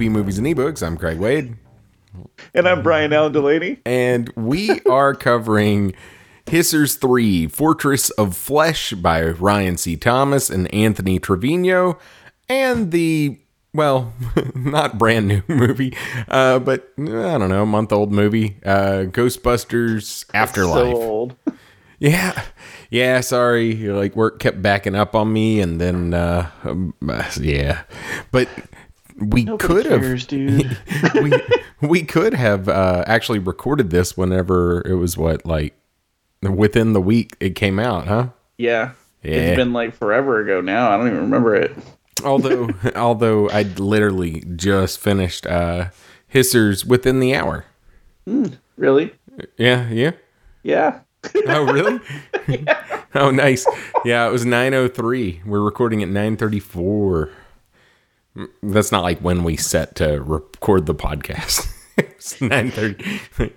B Movies and Ebooks. I'm Craig Wade, And I'm Brian Allen Delaney. and we are covering Hissers 3 Fortress of Flesh by Ryan C. Thomas and Anthony Trevino, and the, well, not brand new movie, uh, but I don't know, month old movie, uh, Ghostbusters Afterlife. So old. Yeah. Yeah, sorry. Like work kept backing up on me and then uh um, uh, yeah. But we could have dude. we we could have uh actually recorded this whenever it was what like within the week it came out, huh? Yeah. Yeah. It's been like forever ago now. I don't even remember it. Although although I literally just finished uh Hissers within the hour. Really? Yeah, yeah. Yeah. Oh, really? Oh, nice. Yeah, it was 9:03. We're recording at 9:34. Mm, That's not like when we set to record the podcast. it's 9:30.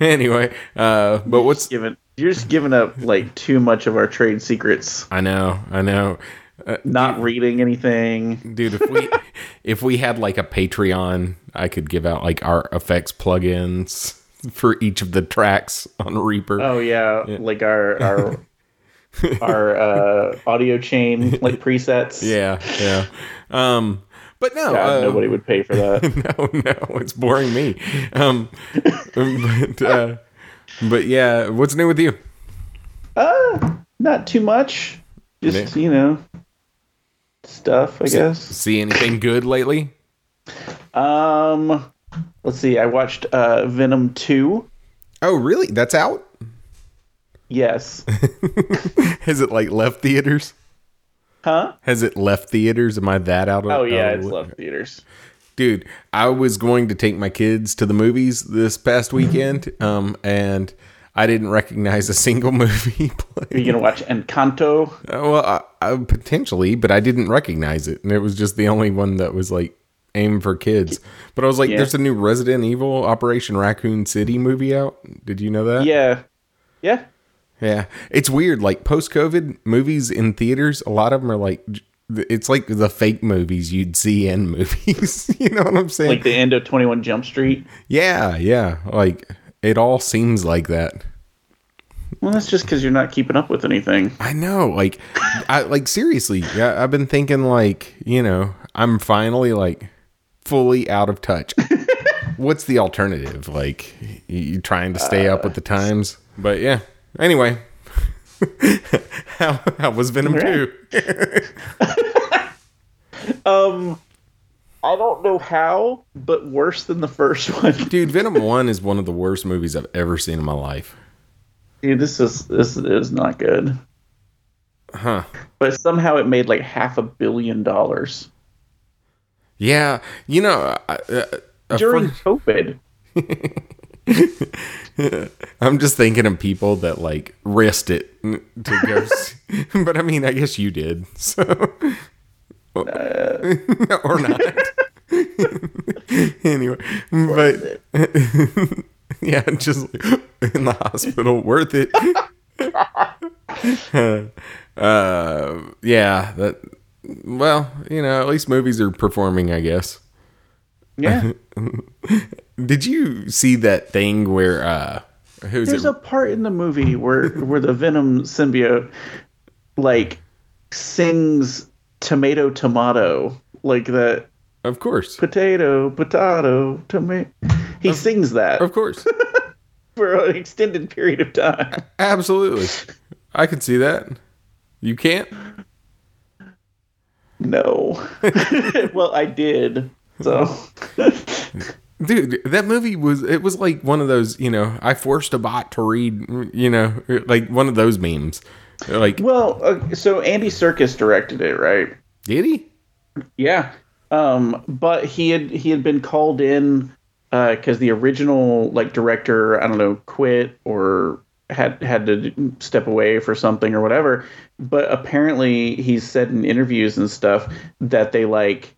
anyway, uh but what's Giving you're just giving up like too much of our trade secrets. I know, I know. Uh, Not reading anything. dude, if we if we had like a Patreon, I could give out like our effects plugins for each of the tracks on Reaper. Oh yeah, like our our our uh, audio chain like presets. Yeah, yeah. Um but no, God, uh, nobody would pay for that. no, no, it's boring me. Um, but uh, but yeah, what's new with you? uh, not too much. Just you know, stuff. I guess. See anything good lately? Um, let's see. I watched uh, Venom two. Oh, really? That's out? Yes. Has it like left theaters? Huh? Has it left theaters? Am I that out of? Oh yeah, of it's left theaters. Dude, I was going to take my kids to the movies this past weekend, um, and I didn't recognize a single movie. Are you gonna watch Encanto? Uh, well, I, I, potentially, but I didn't recognize it, and it was just the only one that was like aimed for kids. But I was like, Yeah. "There's a new Resident Evil Operation Raccoon City movie out." Did you know that? Yeah, yeah. Yeah. It's weird. Like post COVID movies in theaters, a lot of them are like, it's like the fake movies you'd see in movies. you know what I'm saying? Like the end of Twenty One Jump Street. yeah, yeah. Like it all seems like that. Well, that's just because you're not keeping up with anything. I know, like, I like seriously. Yeah, I've been thinking, like, you know, I'm finally like fully out of touch. What's the alternative? Like, you you trying to stay up uh, with the times? But yeah. Anyway, how how was Venom Alright. two? Um, I don't know how, but worse than the first one. Dude, Venom one is one of the worst movies I've ever seen in my life. Dude, this is this is not good. Huh? But somehow it made like half a billion dollars Yeah. You know, I- uh, during friend- COVID. I'm just thinking of people that like risked it to go, see. but I mean, I guess you did, so or not. anyway, but yeah, just in the hospital, worth it. uh, yeah, that. Well, you know, at least movies are performing, I guess. Yeah. Did you see that thing where uh who's There's it? a part in the movie where where the Venom symbiote like sings tomato tomato like that of course. potato potato tomato. He sings that Of course. for an extended period of time. Absolutely. I can see that. You can't? No. well, I did. So Dude, that movie was it was like one of those, you know, I forced a bot to read, you know, like one of those memes. Like, well, uh, so Andy Serkis directed it, right? did he? Yeah. Um, but he had he had been called in because the original like director, I don't know, quit or had had to step away for something or whatever. But apparently, he's said in interviews and stuff that they like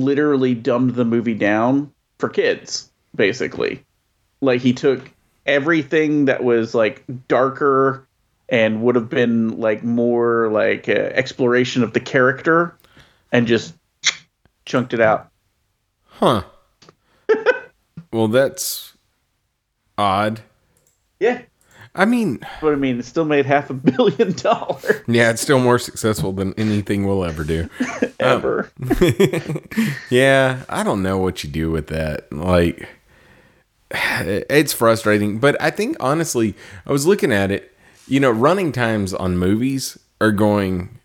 literally dumbed the movie down for kids, basically. Like he took everything that was like darker and would have been like more like uh, exploration of the character and just chunked it out. Huh. well, that's odd. Yeah. I mean, But I mean, it still made half a billion dollars yeah, it's still more successful than anything we'll ever do. ever. Um, yeah, I don't know what you do with that. Like, it's frustrating. But I think, honestly, I was looking at it, you know, running times on movies are going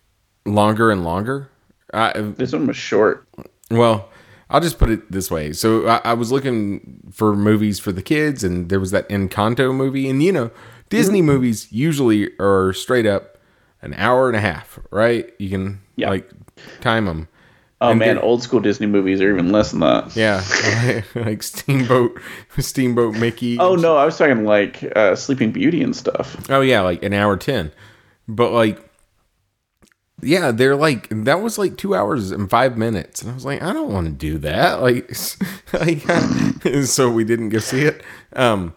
longer and longer. I, this one was short. Well, I'll just put it this way. So I, I was looking for movies for the kids, and there was that Encanto movie, and you know, Disney movies usually are straight up an hour and a half, right? You can Yeah. like time them. Oh And man, old school Disney movies are even less than that. Yeah, like Steamboat, Steamboat Mickey. Oh no, I was talking like uh, Sleeping Beauty and stuff. Oh yeah, like an hour ten. But like yeah, they're like that was like two hours and five minutes. And I was like, I don't want to do that. Like, like so we didn't go see it. Um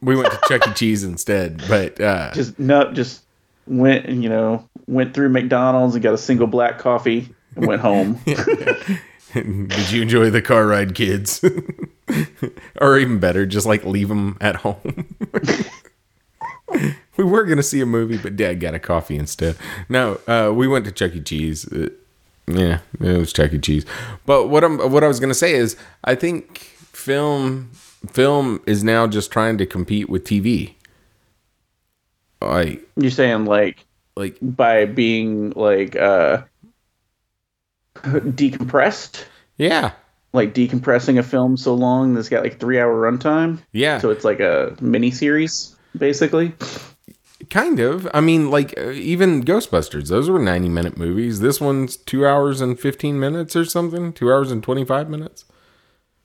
we went to Chuck E. Cheese instead. But uh Just no, just went and you know went through McDonald's and got a single black coffee and went home. did you enjoy the car ride, kids? or even better, just like leave them at home. we were gonna see a movie, but Dad got a coffee instead. No, uh, we went to Chuck E. Cheese. Uh, yeah, it was Chuck E. Cheese. But what I'm what I was gonna say is, I think film film is now just trying to compete with TV. Like You're saying like like by being like uh decompressed, yeah like decompressing a film so long that's got like three hour runtime. yeah So it's like a mini series, basically. Kind of. I mean, like uh, even Ghostbusters, those were 90 minute movies. This one's 2 hours and 15 minutes or something, 2 hours and 25 minutes.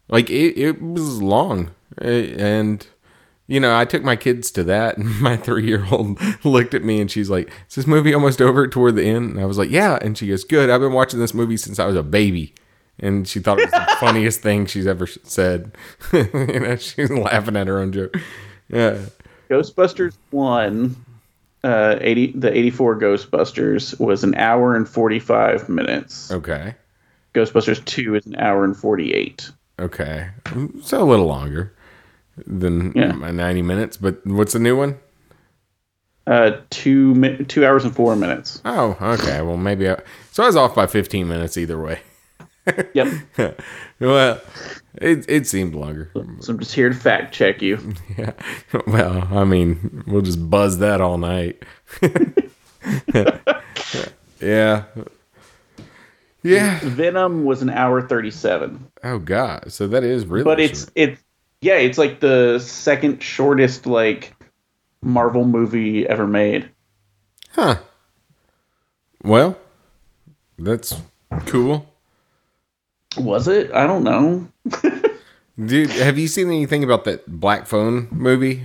Like it it was long. And you know, I took my kids to that and my 3-year-old looked at me and she's like, "Is this movie almost over toward the end?" And I was like, "Yeah." And she goes, "Good. I've been watching this movie since I was a baby." And she thought it was the funniest thing she's ever said. you know, she's laughing at her own joke. Yeah. Ghostbusters one, uh, eighty the eighty four Ghostbusters was an hour and forty five minutes. Okay. Ghostbusters two is an hour and forty eight. Okay. So a little longer than Yeah. my 90 minutes, but what's the new one? Uh, two mi- two hours and four minutes. Oh, okay. Well, maybe I, so I was off by 15 minutes either way. Yep. well, it it seemed longer. so I'm just here to fact check you. Yeah. Well, I mean, we'll just buzz that all night. yeah. Yeah. Venom was an hour 37. Oh god. So that is really but it's short. it's yeah, it's like the second shortest like Marvel movie ever made. Huh. Well, that's cool. Was it? I don't know. Dude, have you seen anything about that Black Phone movie?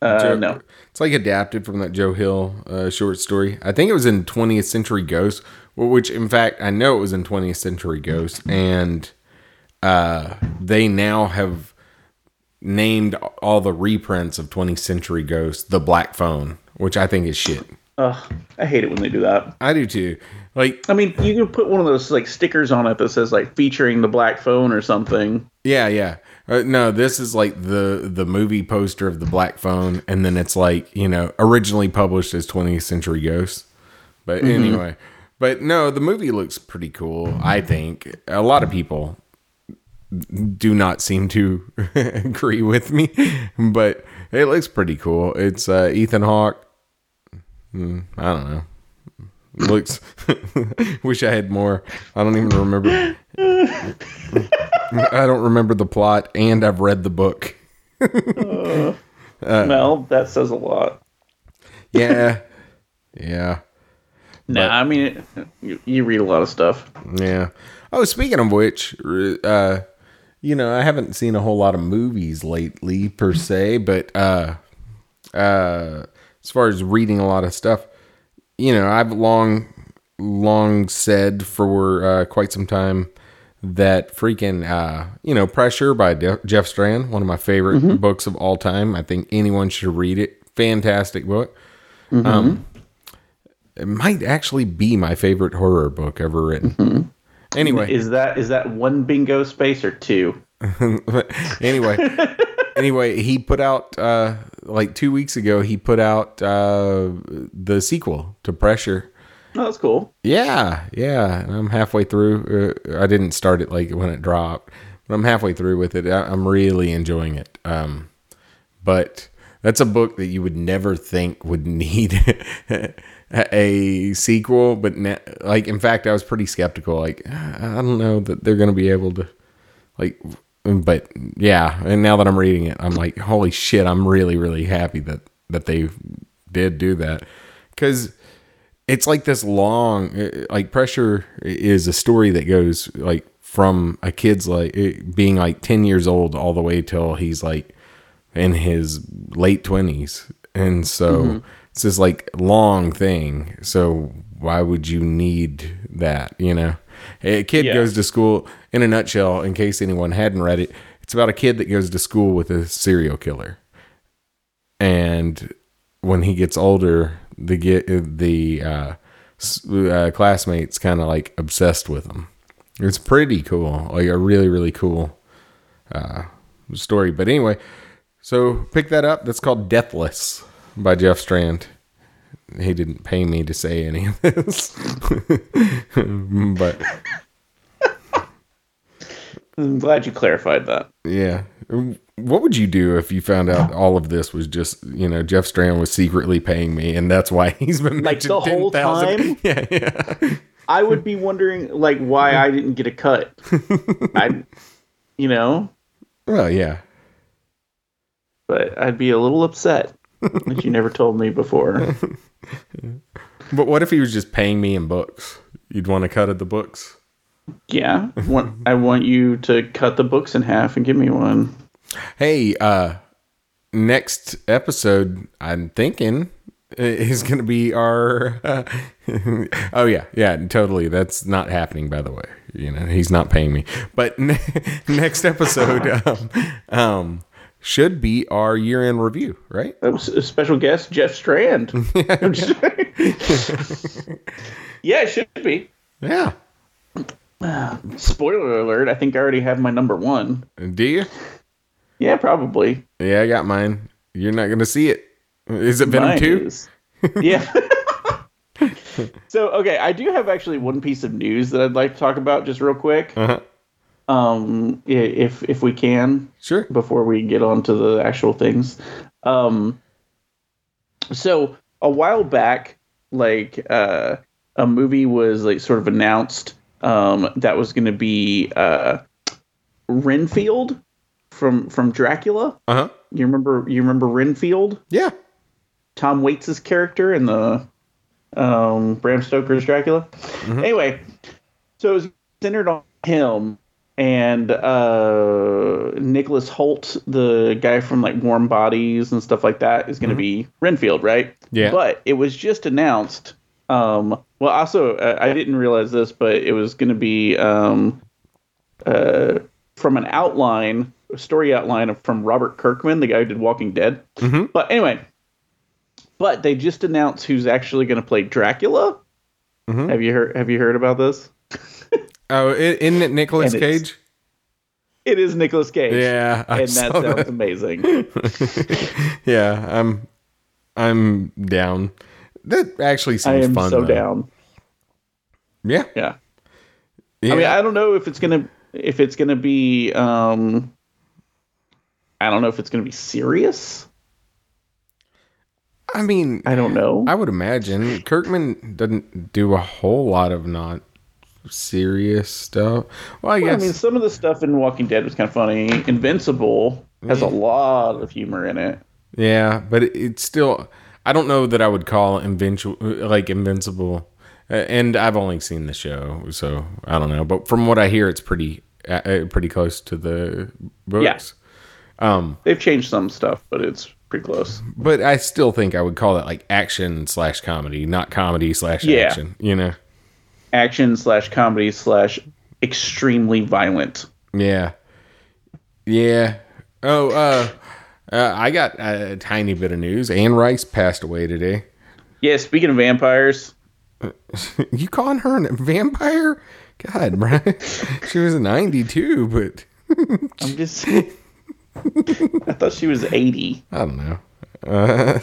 Uh, Joe- no. It's like adapted from that Joe Hill uh, short story. I think it was in 20th Century Ghost, which in fact I know it was in 20th Century Ghost, and uh, they now have named all the reprints of 20th Century Ghost the Black Phone, which I think is shit. Ugh, I hate it when they do that. I do too. Like, I mean, you can put one of those like stickers on it that says like featuring the black phone or something. yeah, yeah. Uh, no, this is like the the movie poster of the Black Phone, and then it's like you know originally published as 20th Century Ghosts. But anyway, but no, the movie looks pretty cool. I think a lot of people do not seem to agree with me, but it looks pretty cool. It's uh, Ethan Hawke. Hmm, I don't know. Looks. wish I had more. I don't even remember. I don't remember the plot, and I've read the book. Uh, well, that says a lot. Yeah, yeah. Nah, I mean, you, you read a lot of stuff. Yeah. Oh, speaking of which, uh, you know, I haven't seen a whole lot of movies lately per se, but uh, uh, as far as reading a lot of stuff, you know, I've long, long said for uh, quite some time that freaking, uh, you know, Pressure by De- Jeff Strand, one of my favorite books of all time. I think anyone should read it. Fantastic book. Um, it might actually be my favorite horror book ever written. Anyway, Is that is that one bingo space or two? anyway, anyway, he put out uh, like two weeks ago. He put out uh, the sequel to Pressure. Oh, that's cool. Yeah, yeah. and I'm halfway through. Uh, I didn't start it like when it dropped, but I'm halfway through with it. I, I'm really enjoying it. Um, but that's a book that you would never think would need a sequel. But like, in fact, I was pretty skeptical. Like, I don't know that they're going to be able to, like. But yeah, and now that I'm reading it, I'm like, holy shit! I'm really, really happy that that they did do that. Because it's like this long uh, like pressure is a story that goes like from a kid's like eh, being like 10 years old all the way till he's like in his late 20s and so it's this like long thing. So why would you need that you know a kid Yeah. goes to school in a nutshell in case anyone hadn't read it it's about a kid that goes to school with a serial killer and when he gets older, the get the uh, uh, classmates kind of like obsessed with him. It's pretty cool, like a really really cool uh, story. But anyway, so pick that up. That's called Deathless by Jeff Strand. He didn't pay me to say any of this, but I'm glad you clarified that. Yeah. What would you do if you found out all of this was just, you know, Jeff Strand was secretly paying me and that's why he's been Like the whole 10,000 time? Yeah, yeah. I would be wondering like why I didn't get a cut. I, you know, Well, yeah. but I'd be a little upset that you never told me before. But what if he was just paying me in books? You'd want to cut of the books? Yeah, want, I want you to cut the books in half and give me one. Hey, uh next episode I'm thinking is going to be our uh, Oh yeah, yeah, totally. That's not happening by the way. You know, he's not paying me. But ne- next episode um, um should be our year-end review, right? A s- a special guest, Jeff Strand. Yeah, it should be. Yeah. Uh, spoiler alert! I think I already have my number one. Do you? Yeah, probably. Yeah, I got mine. You're not going to see it. Is it Venom 2? Yeah. so okay, I do have actually one piece of news that I'd like to talk about just real quick. Uh-huh. Um, if if we can, Sure. before we get on to the actual things. Um, so a while back, like uh, a movie was like sort of announced um, that was going to be uh, Renfield from from Dracula. Uh-huh. You remember you remember Renfield, Yeah. Tom Waits' character in the um, Bram Stoker's Dracula. Anyway, so it was centered on him and uh, Nicholas Hoult, the guy from like Warm Bodies and stuff like that, is going to be Renfield, right? Yeah. But it was just announced. Um, well, also, uh, I didn't realize this, but it was going to be um, uh, from an outline, a story outline of, from Robert Kirkman, the guy who did Walking Dead. Mhm. But anyway, but they just announced who's actually going to play Dracula. Mhm. Have you heard? Have you heard about this? Oh, isn't it Nicolas And Cage? It is Nicolas Cage. Yeah, I and that sounds that. amazing. yeah, I'm I'm down. That actually seems I am fun. so though. down. Yeah. Yeah. yeah. I mean, I don't know if it's gonna if it's gonna be. um I don't know if it's gonna be serious. I mean, I don't know. I would imagine Kirkman doesn't do a whole lot of not serious stuff. Well, I Well, I mean, some of the stuff in Walking Dead was kind of funny. Invincible has a lot of humor in it. Yeah, but it, it's still. I don't know that I would call Invincible like Invincible, and I've only seen the show, so I don't know. But from what I hear, it's pretty uh, uh, pretty close to the books. Um, They've changed some stuff, but it's pretty close. but I still think I would call it like action slash comedy, not comedy slash Yeah. action. You know? Action slash comedy slash extremely violent. Yeah, yeah. Oh, uh, uh, I got a tiny bit of news. Anne Rice passed away today. Yeah, speaking of vampires, You calling her a vampire? God, Brian. she was 92, but I'm just. I thought she was 80. I don't know. Uh,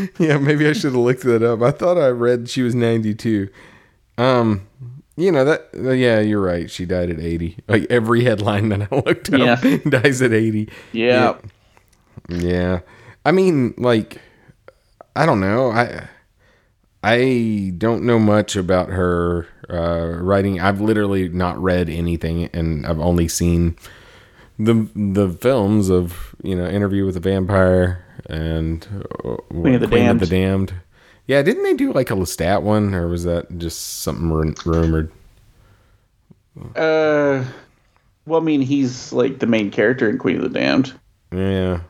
yeah, maybe I should have looked that up. I thought I read she was 92. Um, you know that yeah, you're right. She died at 80. Like every headline that I looked up Yeah. dies at 80. Yeah. Yeah. I mean, like I don't know. I I don't know much about her uh, writing. I've literally not read anything, and I've only seen the the films of you know Interview with the Vampire and uh, Queen of the Damned. the Damned. Yeah, didn't they do like a Lestat one, or was that just something ru- rumored? Uh, well, I mean, he's like the main character in Queen of the Damned. Yeah.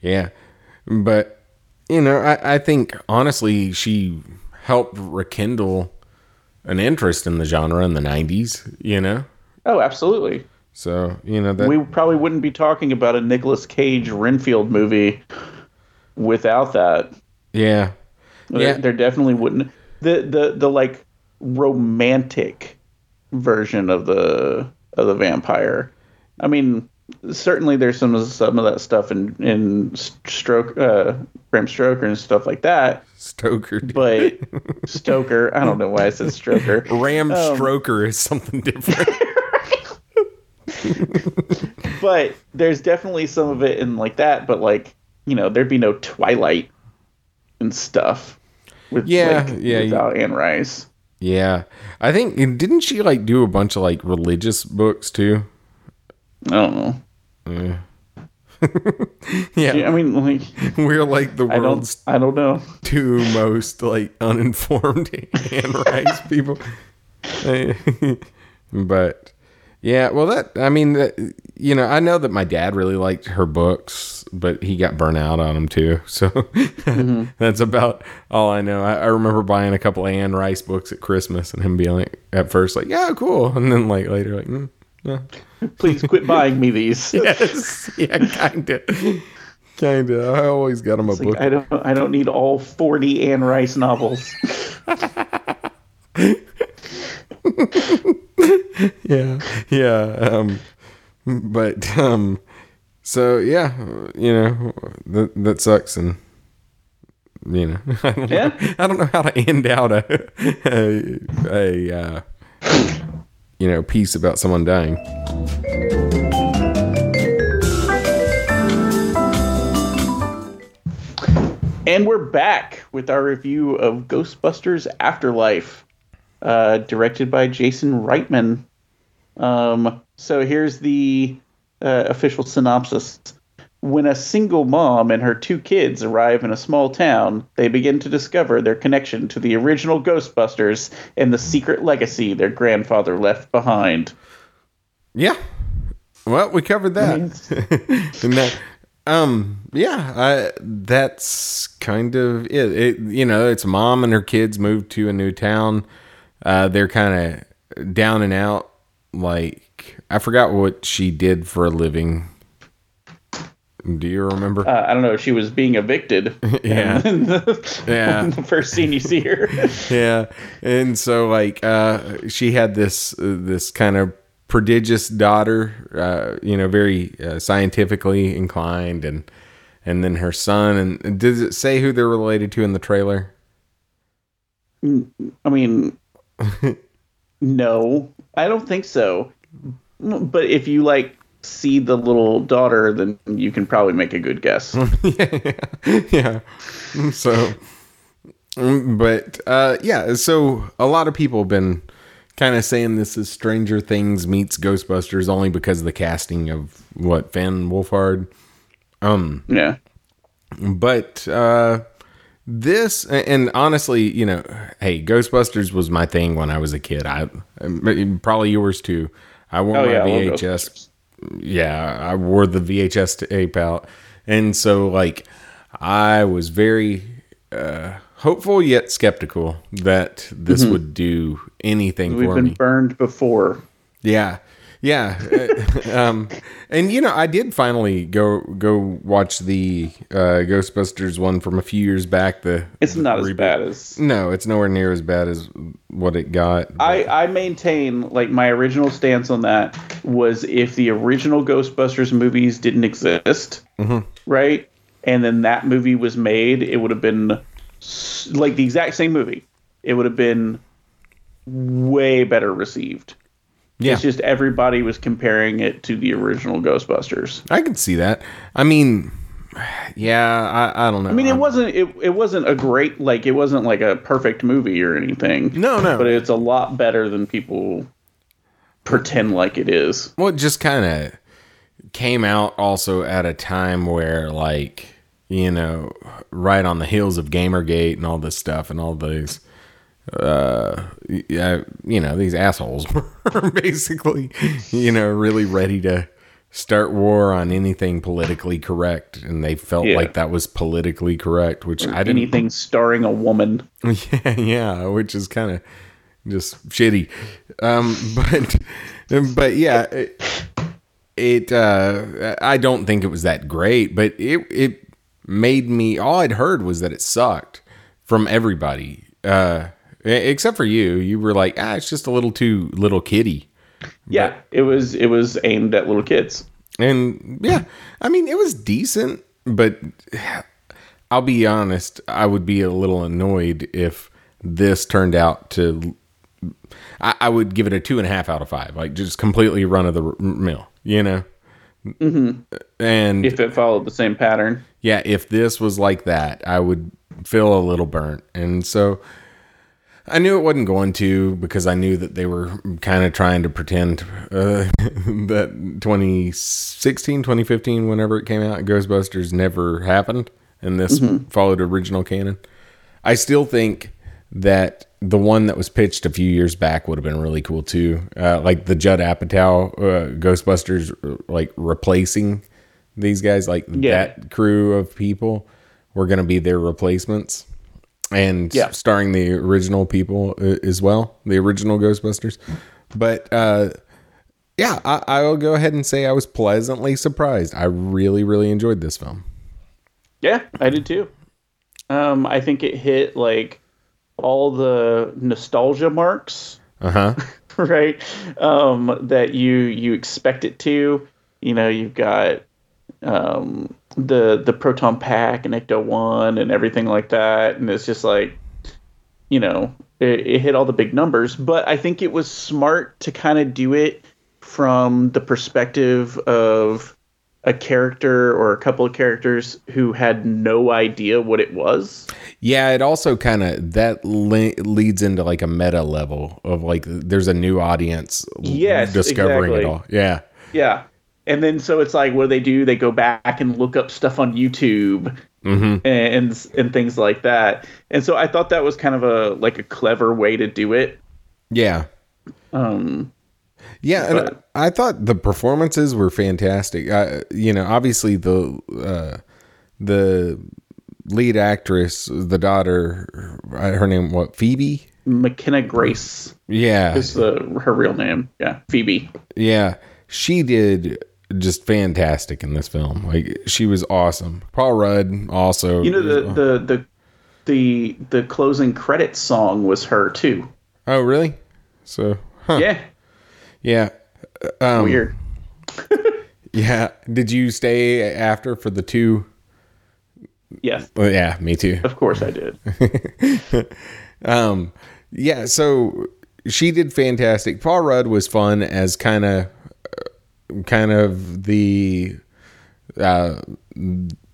Yeah. But, you know, I, I think honestly, she helped rekindle an interest in the genre in the 90s, you know? Oh, absolutely. So, you know, that. We probably wouldn't be talking about a Nicolas Cage Renfield movie without that. yeah. There, Yeah. there definitely wouldn't. The the the like romantic version of the of the vampire. I mean, certainly there's some of some of that stuff in in stroke uh Bram Stoker and stuff like that. Stoker. But Stoker, I don't know why I said Stoker. Ram Um, Stroker is something different. but there's definitely some of it in like that. But like you know, there'd be no Twilight and stuff. With Yeah, like, yeah, without Anne Rice. yeah. I think, didn't she like do a bunch of like religious books too? I don't know. Yeah. I mean, like We're like the I don't. I don't know. two most like uninformed Anne Rice people. but yeah, well, that I mean, that, you know, I know that my dad really liked her books, but he got burnt out on them too. So that's about all I know. I, I remember buying a couple Anne Rice books at Christmas, and him being like, at first, like, yeah, cool, and then like later, like, mm, yeah. Please quit buying me these. yes, yeah, kind of, kind of. I always got him a Like, book. I don't. I don't need all forty Anne Rice novels. yeah. Yeah um but um so yeah you know that that sucks and you know I don't, Yeah. know, I don't know how to end out a a, a uh, you know piece about someone dying. And we're back with our review of Ghostbusters Afterlife, uh, directed by Jason Reitman. Um, so here's the uh, official synopsis. When a single mom and her two kids arrive in a small town, they begin to discover their connection to the original Ghostbusters and the secret legacy their grandfather left behind. yeah well we covered that that- um yeah I, that's kind of it. it you know it's mom and her kids moved to a new town uh they're kind of down and out like i forgot what she did for a living do you remember Uh, I don't know. She was being evicted. Yeah. the, Yeah. the first scene you see her. yeah and so like uh she had this uh, this kind of prodigious daughter uh you know very uh, scientifically inclined and and then her son and does it say who they're related to in the trailer I mean, no, I don't think so. But if you like see the little daughter, then you can probably make a good guess. yeah yeah. so but uh yeah so a lot of people have been kind of saying this is stranger things meets ghostbusters only because of the casting of what Finn Wolfhard um yeah. but uh this and honestly you know hey ghostbusters was my thing when i was a kid i probably yours too i wore Oh, my yeah, vhs yeah i wore the vhs tape out and so like i was very uh hopeful yet skeptical that this would do anything Mm-hmm. We've for been me burned before. yeah. Yeah, uh, um, and you know, I did finally go go watch the uh, Ghostbusters one from a few years back. The It's the not as bad as No, it's nowhere near as bad as what it got. I, I maintain like my original stance on that was if the original Ghostbusters movies didn't exist, right, and then that movie was made, it would have been like the exact same movie. It would have been way better received. Yeah, It's just everybody was comparing it to the original Ghostbusters. I could see that. I mean, yeah, I, I don't know. I mean, it wasn't it, it wasn't a great like it wasn't like a perfect movie or anything. No, no. but it's a lot better than people pretend like it is. well, it just kind of came out also at a time where, like, you know, right on the heels of Gamergate and all this stuff and all these, uh, yeah, you know, these assholes were basically, you know, really ready to start war on anything politically correct, and they felt Yeah. like that was politically correct, which I didn't. Anything starring a woman. Yeah, yeah, which is kind of just shitty. Um, but but yeah, it, it uh, I don't think it was that great, but it it made me. All I'd heard was that it sucked from everybody, uh, except for you. You were like, ah, it's just a little too little kitty. Yeah, it was it was aimed at little kids. And yeah, I mean, it was decent, but I'll be honest, I would be a little annoyed if this turned out to. I, I would give it a two and a half out of five, like just completely run of the mill, you know. Mm-hmm. And If it followed the same pattern. yeah, if this was like that, I would feel a little burnt. And so I knew it wasn't going to because I knew that they were kind of trying to pretend uh, that 2016, 2015, whenever it came out, Ghostbusters never happened. And this followed original canon. I still think that the one that was pitched a few years back would have been really cool too. Uh, like the Judd Apatow uh, Ghostbusters, uh, like replacing these guys, like Yeah. that crew of people were going to be their replacements and Yeah. starring the original people uh, as well, the original Ghostbusters. But uh, yeah, I, I will go ahead and say I was pleasantly surprised. I really, really enjoyed this film. Yeah, I did too. Um, I think it hit like all the nostalgia marks, Uh huh. right? Um, that you you expect it to. You know, you've got um, the the proton pack and Ecto One and everything like that, and it's just like, you know, it, it hit all the big numbers. But I think it was smart to kind of do it from the perspective of a character or a couple of characters who had no idea what it was. Yeah, it also kind of that le- leads into like a meta level of like there's a new audience Yes, discovering exactly. it all. Yeah. Yeah. And then so it's like what do they do? They go back and look up stuff on YouTube Mm-hmm. and and things like that. And so I thought that was kind of a like a clever way to do it. Yeah. Um Yeah, and But- I thought the performances were fantastic. Uh, you know, obviously the uh, the lead actress, the daughter, her name what Phoebe? McKenna Grace Yeah, is the her real name. Yeah, Phoebe. yeah, she did just fantastic in this film. Like she was awesome. Paul Rudd also. You know the the the the the closing credits song was her too. oh really? So huh. Yeah. yeah, um, Weird. yeah. Did you stay after for the two? Yes. Well, yeah, me too. Of course I did. Um, yeah, so she did fantastic. Paul Rudd was fun as kind of, kind of the, uh,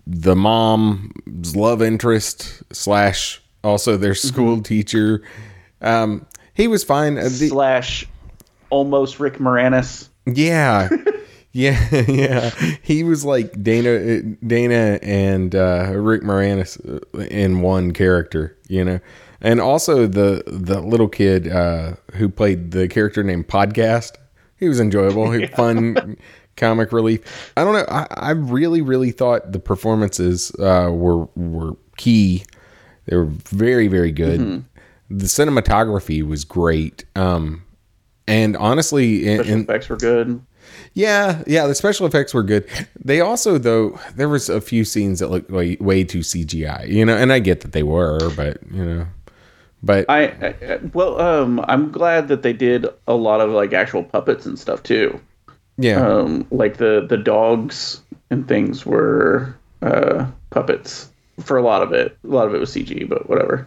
the mom's love interest slash also their school teacher. Um, he was fine. Uh, the- Slash almost Rick Moranis. yeah. Yeah, yeah. He was like Dana, Dana, and uh, Rick Moranis uh, in one character, you know. And also the the little kid uh, who played the character named Podcast. He was enjoyable, he fun comic relief. I don't know. I, I really, really thought the performances uh, were were key. They were very, very good. The cinematography was great. Um, And honestly, in, Special in, effects were good. yeah, yeah, the special effects were good. They also, though, there was a few scenes that looked way, way too CGI, you know, and I get that they were, but you know, but I, I well, um, I'm glad that they did a lot of like actual puppets and stuff too. yeah, Um, like the the dogs and things were uh, puppets for a lot of it. A lot of it was CG, but whatever.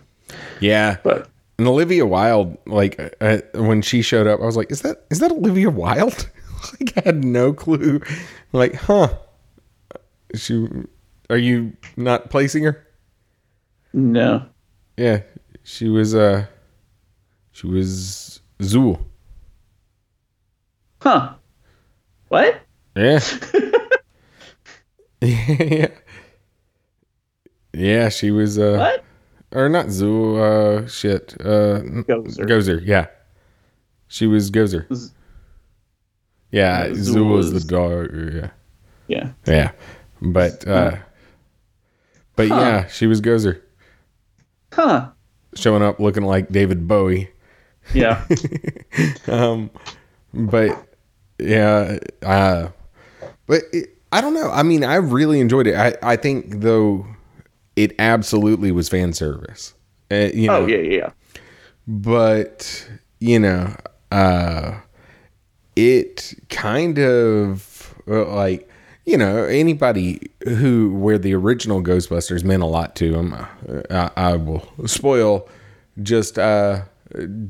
yeah. But And Olivia Wilde, like uh, when she showed up, I was like, "Is that is that Olivia Wilde?" like I had no clue. like, huh? She, are you not placing her? no, Yeah, she was. Uh, she was Zuul. huh? What? Yeah. yeah. Yeah, she was. Uh, What? Or not Zuul. Uh, shit. Uh, Gozer. Gozer. Yeah. She was Gozer. Z- Yeah, Yeah, Zuul was the dog. Yeah. Yeah. Yeah. But uh but Huh. yeah, she was Gozer. Huh? Showing up looking like David Bowie. Yeah. Um but yeah, uh but it, I don't know. I mean, I really enjoyed it. I I think though it absolutely was fan service. Uh, you know, oh yeah, yeah, yeah. but you know uh it kind of uh, like you know anybody who where the original ghostbusters meant a lot to them uh, I, I will spoil just uh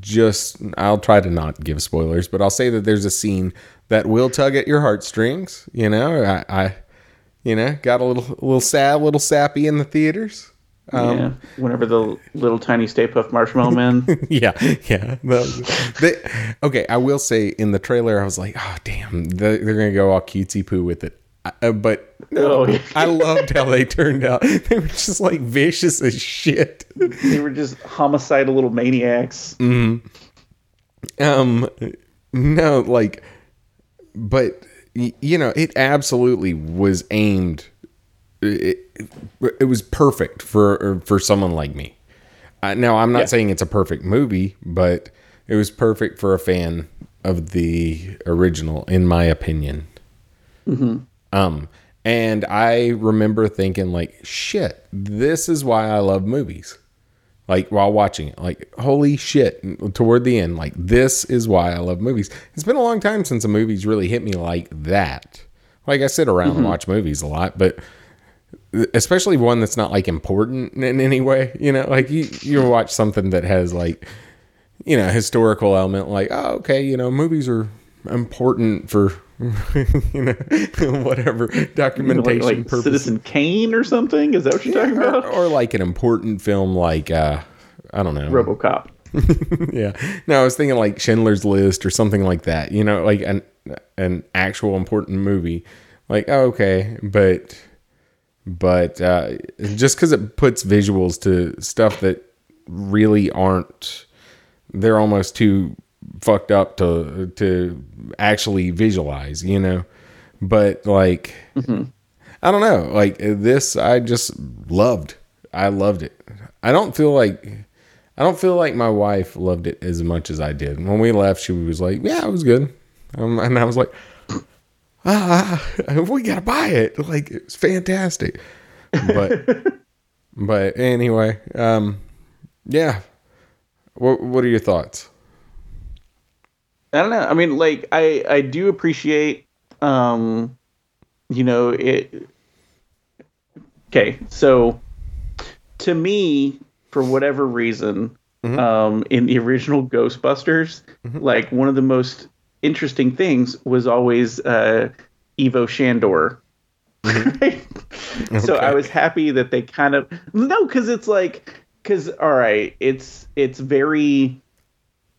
just i'll try to not give spoilers but i'll say that there's a scene that will tug at your heartstrings you know i, I you know got a little a little sad a little sappy in the theaters Um, yeah. Whenever the little tiny Stay Puft Marshmallow Man. yeah, yeah. They- okay, I will say in the trailer, I was like, oh damn, they're, they're gonna go all cutesy poo with it. Uh, but no, Oh. I loved how they turned out. They were just like vicious as shit. they were just homicidal little maniacs. Um, no, like, but you know, it absolutely was aimed. It, it was perfect for for someone like me. Uh, now, I'm not Yeah. saying it's a perfect movie, but it was perfect for a fan of the original, in my opinion. Um, and I remember thinking, like, shit, this is why I love movies. Like while watching it, like, holy shit, toward the end, like, this is why I love movies. It's been a long time since a movie's really hit me like that. Like, I sit around and watch movies a lot, but especially one that's not like important in any way, you know, like you, you watch something that has like, you know, historical element, like, oh, okay, you know, movies are important for, you know, whatever documentation like, like purposes. Citizen Kane or something. Is that what you're talking or, about? or like an important film like, uh, I don't know. RoboCop. yeah. No, I was thinking like Schindler's List or something like that. You know, like an an actual important movie. Like, oh, okay, but but uh, just because it puts visuals to stuff that really aren't, they're almost too fucked up to to actually visualize. You know, but like. I don't know. Like this, I just loved. I loved it. I don't feel like I don't feel like my wife loved it as much as I did. When we left, she was like, "Yeah, it was good," um, and I was like, "Ah, we gotta buy it! Like it's fantastic." But but anyway, um, yeah. What what are your thoughts? I don't know. I mean, like I I do appreciate um you know it Okay, so to me for whatever reason um in the original Ghostbusters, like one of the most interesting things was always uh Ivo Shandor. Right? So I was happy that they kind of no cuz it's like cuz all right, it's it's very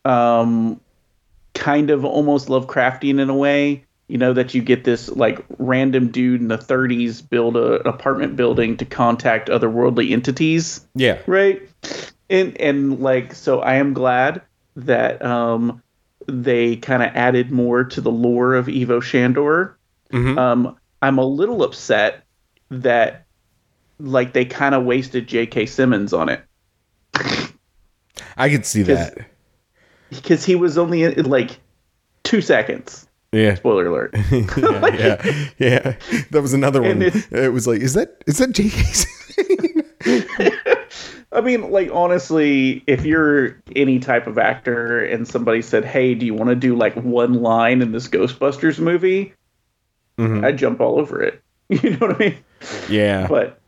um kind of almost Lovecraftian in a way. You know that you get this like random dude in the 30s build a, an apartment building to contact otherworldly entities, Yeah, right? And and like so, I am glad that um they kind of added more to the lore of Ivo Shandor. Mhm. Um, I'm a little upset that like they kind of wasted J.K. Simmons on it. I could see that. Because he was only in, like two seconds. Yeah. Spoiler alert. yeah, yeah, yeah. That was another one. It- It, was like, is that is that J.K. I mean, like honestly, if you're any type of actor and somebody said, "Hey, do you want to do like one line in this Ghostbusters movie?" Mhm. I'd jump all over it. You know what I mean? yeah, But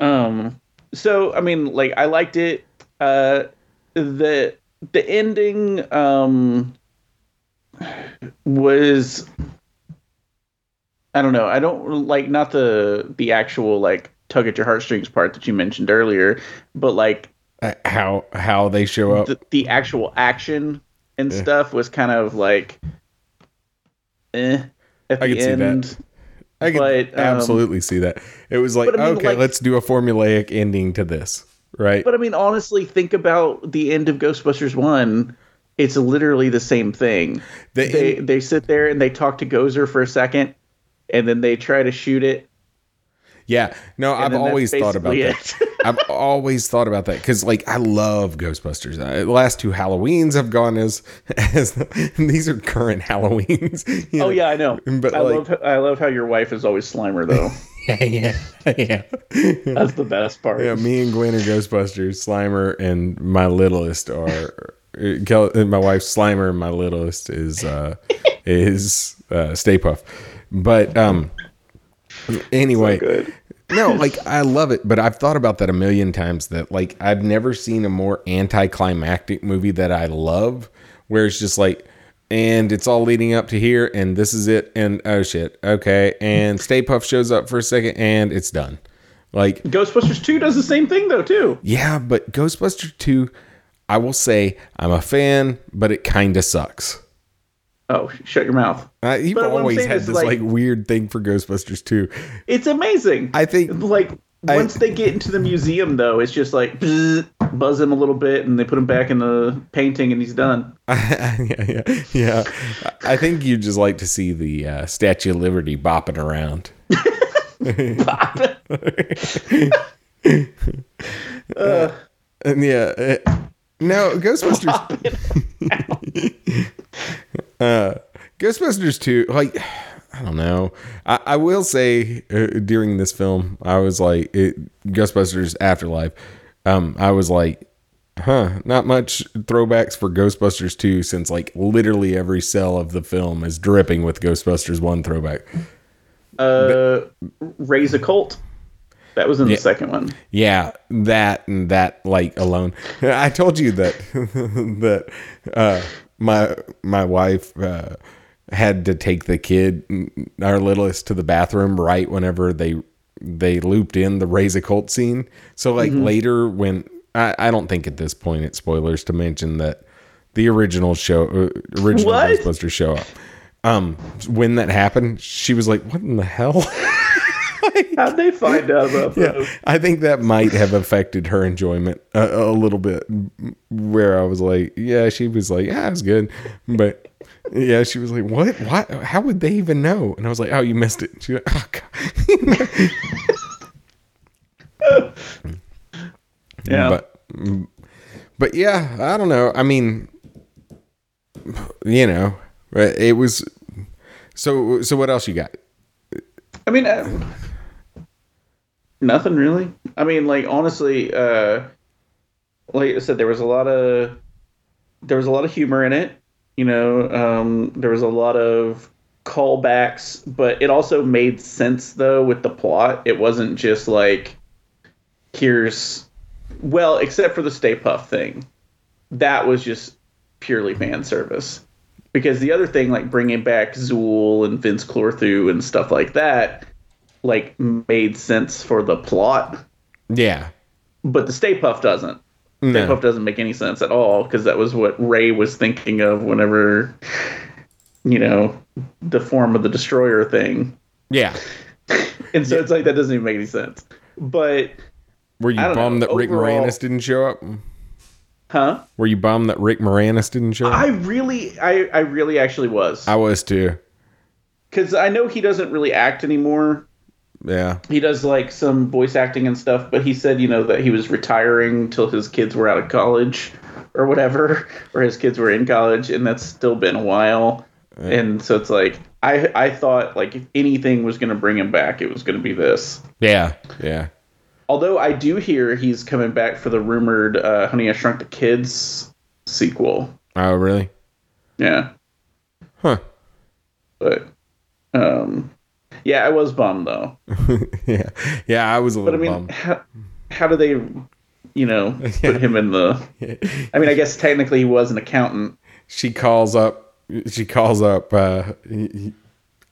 um so I mean, like I liked it. Uh the the ending um was I don't know. I don't like not the the actual like tug at your heartstrings part that you mentioned earlier, but like Uh, how how they show up. the, the actual action and stuff was kind of like eh at I the could see that. end. I but, um, absolutely see that. It was like, I mean, okay, like- let's do a formulaic ending to this, right? But I mean, honestly, think about the end of Ghostbusters One. It's literally the same thing. The they they sit there and they talk to Gozer for a second, and then they try to shoot it. yeah, no, I've always thought about that. I've always thought about that because, like, I love Ghostbusters. Uh, the last two Halloweens have gone as as these are current Halloweens. you know? Oh yeah, I know. But, I like- love I love how your wife is always Slimer though. Yeah, yeah, yeah. That's the best part. Yeah, me and Gwen are Ghostbusters. Slimer and my littlest are uh, Kel- and my wife Slimer. And my littlest is uh, is uh, Stay Puft. But um, anyway, Good. no, like I love it, but I've thought about that a million times. That like I've never seen a more anticlimactic movie that I love, where it's just like, and it's all leading up to here, and this is it, and oh shit, okay, and Stay Puft shows up for a second, and it's done. Like Ghostbusters Two does the same thing though too. yeah, but Ghostbusters 2, I will say I'm a fan, but it kind of sucks. Oh, shut your mouth. Uh, you've always had this like, like- weird thing for Ghostbusters 2. It's amazing. I think like I- once they get into the museum though it's just like bzz, buzz him a little bit and they put him back in the painting and he's done yeah, yeah, yeah. I think you just like to see the uh, Statue of Liberty bopping around. And yeah, uh, no, Ghostbusters. uh, Ghostbusters 2, like, don't know. I, I will say uh, during this film, I was like, it, Ghostbusters Afterlife, um, I was like, huh, not much throwbacks for Ghostbusters 2 since like literally every cell of the film is dripping with Ghostbusters 1 throwback. uh raise a cult that was in the second one Yeah, that and that like alone. I told you that that uh, my my wife uh, had to take the kid, our littlest, to the bathroom right whenever they they looped in the raise a cult scene. So like later when I, I don't think at this point it's spoilers to mention that the original show uh, original What? Ghostbusters show up. Um, when that happened, she was like, "What in the hell?" how'd they find out about yeah, I think that might have affected her enjoyment a, a little bit. Where I was like, yeah, she was like, yeah, it was good, but yeah, she was like, what? What? How would they even know? And I was like, oh, you missed it. She went, oh, God. yeah But, but yeah, I don't know. I mean, you know, it was. So, so what else you got? i mean uh, nothing really i mean like honestly uh like i said there was a lot of there was a lot of humor in it you know um there was a lot of callbacks but it also made sense though with the plot. It wasn't just like here's well except for the Stay Puft thing. That was just purely fan service. Because the other thing like bringing back Zuul and Vinz Clortho and stuff like that like made sense for the plot. Yeah, but the Stay Puft doesn't no. puff doesn't make any sense at all because that was what ray was thinking of whenever you know the form of the destroyer thing yeah. and so it's like that doesn't even make any sense but Were you bummed know. that Rick Overall- Moranis didn't show up? huh Were you bummed that Rick Moranis didn't show up? i really i i really actually was I was too. because i know he doesn't really act anymore Yeah. he does like some voice acting and stuff but he said you know that he was retiring till his kids were out of college or whatever, or his kids were in college, and that's still been a while. And so it's like I I thought like if anything was going to bring him back, it was going to be this. Yeah, yeah. Although I do hear he's coming back for the rumored uh, Honey I Shrunk the Kids sequel. Oh, really? Yeah, Huh. but um, yeah, I was bummed though. yeah, yeah. I was a little. But I mean, bummed. how, how do they, you know, put him in the? I mean, I guess technically he was an accountant. She calls up. She calls up uh,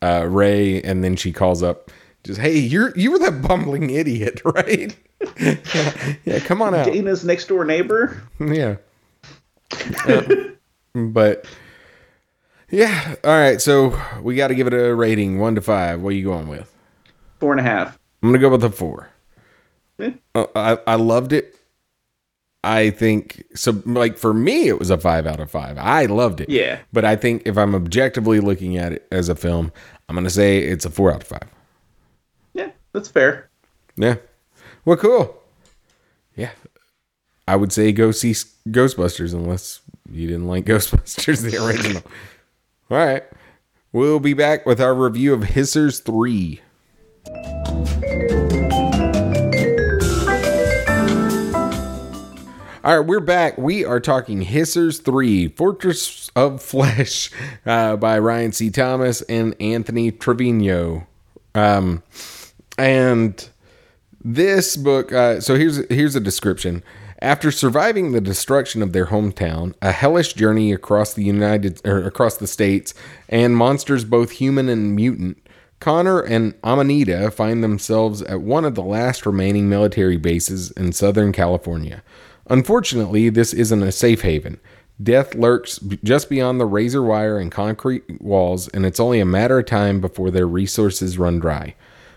uh, Ray, and then she calls up. Just hey, you're you were that bumbling idiot, right? yeah, yeah, come on out. Dana's next door neighbor. Yeah. Uh, but yeah, all right. So we got to give it a rating, one to five. What are you going with? Four and a half. I'm gonna go with a four. Eh. Uh, I I loved it. I think so. Like for me, it was a five out of five. I loved it. Yeah. But I think if I'm objectively looking at it as a film, I'm gonna say it's a four out of five. Yeah, that's fair. Yeah. Well, cool. Yeah. I would say go see Ghostbusters unless you didn't like Ghostbusters, the original. All right. We'll be back with our review of Hissers 3. All right, we're back. We are talking Hissers 3 Fortress of Flesh uh, by Ryan C. Thomas and Anthony Trevino. Um, and this book uh, so here's here's a description after surviving the destruction of their hometown a hellish journey across the united or across the states and monsters both human and mutant connor and amanita find themselves at one of the last remaining military bases in southern california. Unfortunately this isn't a safe haven. Death lurks just beyond the razor wire and concrete walls and it's only a matter of time before their resources run dry.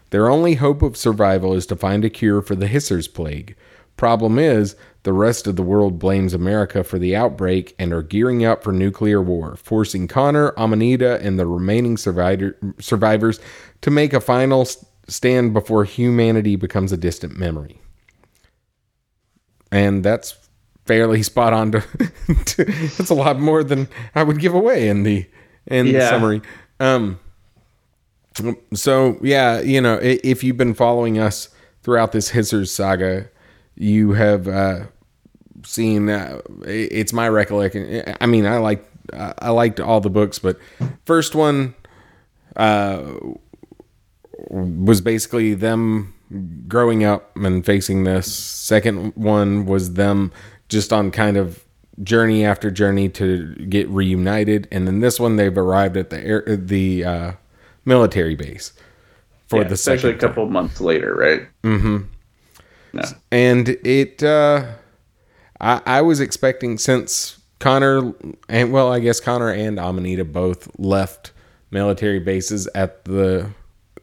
Their only hope of survival is to find a cure for the Hissers plague. Problem is, the rest of the world blames America for the outbreak and are gearing up for nuclear war, forcing Connor, Amanita, and the remaining survivor, survivors to make a final stand before humanity becomes a distant memory. And that's fairly spot on. To, to that's a lot more than I would give away in the in the summary. Um, so yeah, you know, if you've been following us throughout this Hissers saga, you have uh, seen. Uh, it's my recollection. I mean, I like I liked all the books, but first one uh, was basically them growing up and facing this. Second one was them just on kind of journey after journey to get reunited, and then this one they've arrived at the air, the uh, military base for Yeah, the especially second a couple months later, right? Mm-hmm. No. and it uh I, I was expecting since Connor and well I guess Connor and Amanita both left military bases at the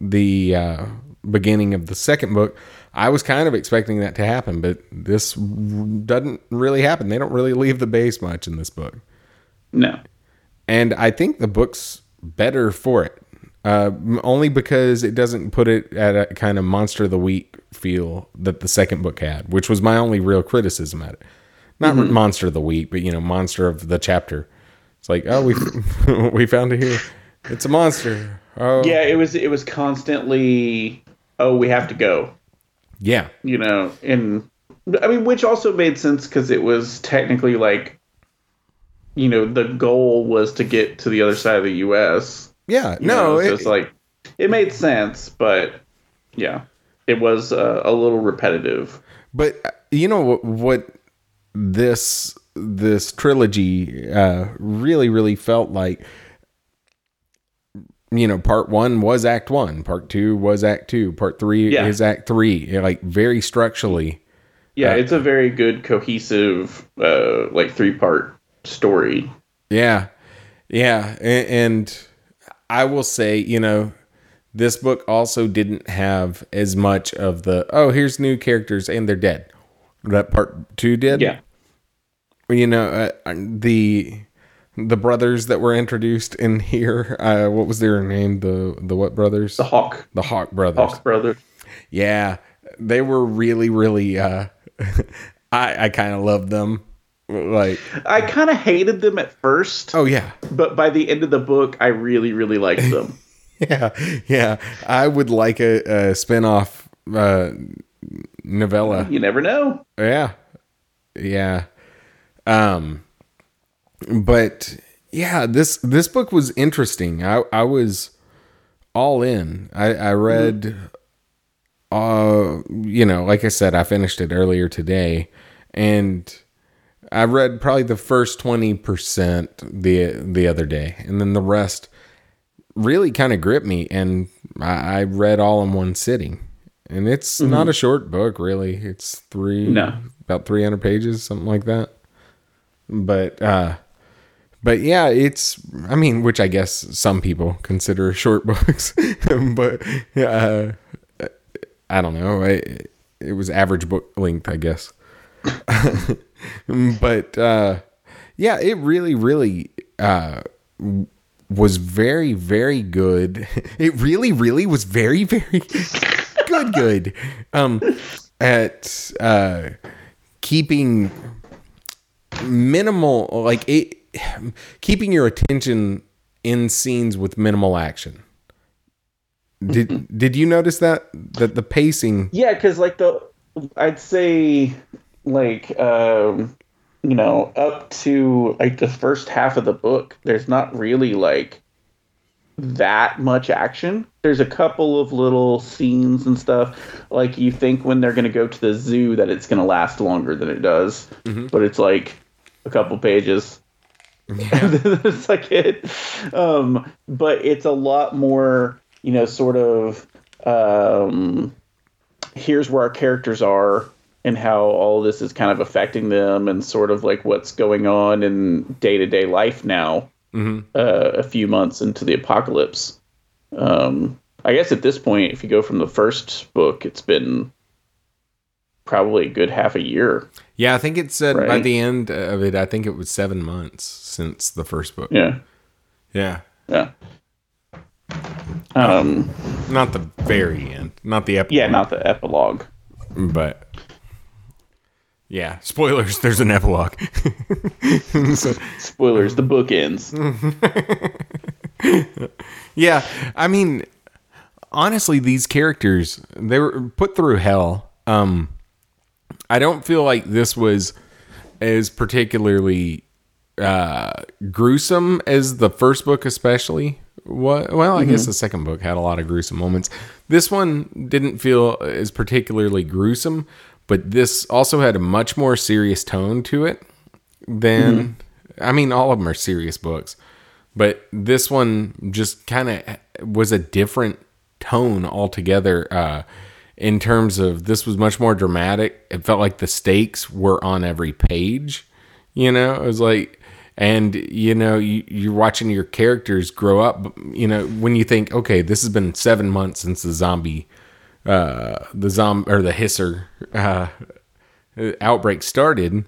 the uh, beginning of the second book I was kind of expecting that to happen but this doesn't really happen they don't really leave the base much in this book No. and I think the book's better for it. Uh, only because it doesn't put it at a kind of monster of the week feel that the second book had, which was my only real criticism at it. Not monster of the week, but you know, monster of the chapter. It's like, oh, we we found it here. It's a monster. Oh, Yeah, it was it was constantly oh, we have to go. yeah, you know, and I mean, which also made sense because it was technically like, you know, the goal was to get to the other side of the U.S. yeah. you No, know, it, it's like it made sense, but yeah, it was uh, a little repetitive. But uh, you know what, what this this trilogy uh, really really felt like. You know, part one was Act One, part two was Act Two, part three Yeah. is Act Three. Like very structurally, Yeah, it's a very good cohesive, uh, like three part story. Yeah. Yeah. And, and I will say, you know, this book also didn't have as much of the, oh, here's new characters and they're dead. That part two did. Yeah, You know, uh, the the brothers that were introduced in here, uh, what was their name? The the what brothers? the Hawk The Hawk brothers. Hawk brother. Yeah, they were really, really. Uh, I I kind of loved them like I kind of hated them at first, oh yeah. but by the end of the book, I really, really liked them. yeah yeah. I would like a, a spin-off uh novella. You never know. yeah yeah. Um but yeah this this book was interesting. I i was all in. I i read uh you know like i said i finished it earlier today. And i read probably the first 20% the the other day and then the rest really kind of gripped me and I, I read all in one sitting. And it's not a short book really. It's three No. about 300 pages something like that. But uh but yeah it's i mean which i guess some people consider short books. But uh i don't know. It, it was average book length i guess but uh yeah it really really uh was very very good. It really really was very very good good. Um at uh keeping minimal like it keeping your attention in scenes with minimal action. Did did you notice that that the pacing Yeah, because like the, I'd say, like, um, you know, up to like the first half of the book, there's not really like that much action. There's a couple of little scenes and stuff. Like you think when they're going to go to the zoo that it's going to last longer than it does, but it's like a couple pages. That's like it. Um, but it's a lot more, you know, sort of. Um, here's where our characters are and how all this is kind of affecting them and sort of like what's going on in day-to-day life now uh, a few months into the apocalypse. Um, i guess at this point if you go from the first book it's been probably a good half a year. Yeah i think it said by the end of it i think it was seven months since the first book. Yeah. Yeah. Yeah. Um, not the very end not the epilogue. Yeah not the epilogue. But yeah spoilers there's an epilogue. So, spoilers the book ends. Yeah i mean honestly these characters they were put through hell. Um i don't feel like this was as particularly uh gruesome as the first book especially what well i guess the second book had a lot of gruesome moments. This one didn't feel as particularly gruesome but this also had a much more serious tone to it than i mean all of them are serious books but this one just kind of was a different tone altogether uh in terms of this was much more dramatic. It felt like the stakes were on every page you know? It was like and you know you, you're watching your characters grow up you know when you think okay this has been seven months since the zombie uh the zom or the hisser uh outbreak started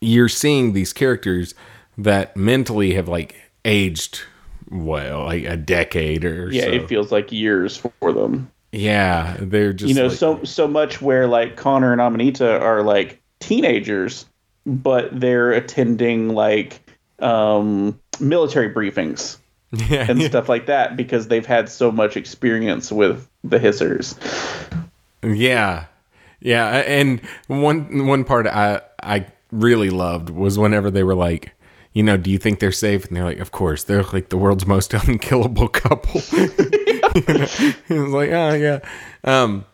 you're seeing these characters that mentally have like aged well like a decade or yeah so. it feels like years for them yeah they're just you know like- so so much where like connor and amanita are like teenagers but they're attending like um military briefings yeah, and stuff like that because they've had so much experience with the hissers. Yeah. Yeah and one one part i i really loved was whenever they were like you know do you think they're safe? And they're like of course. They're like the world's most unkillable couple. You know? it was like oh yeah. Um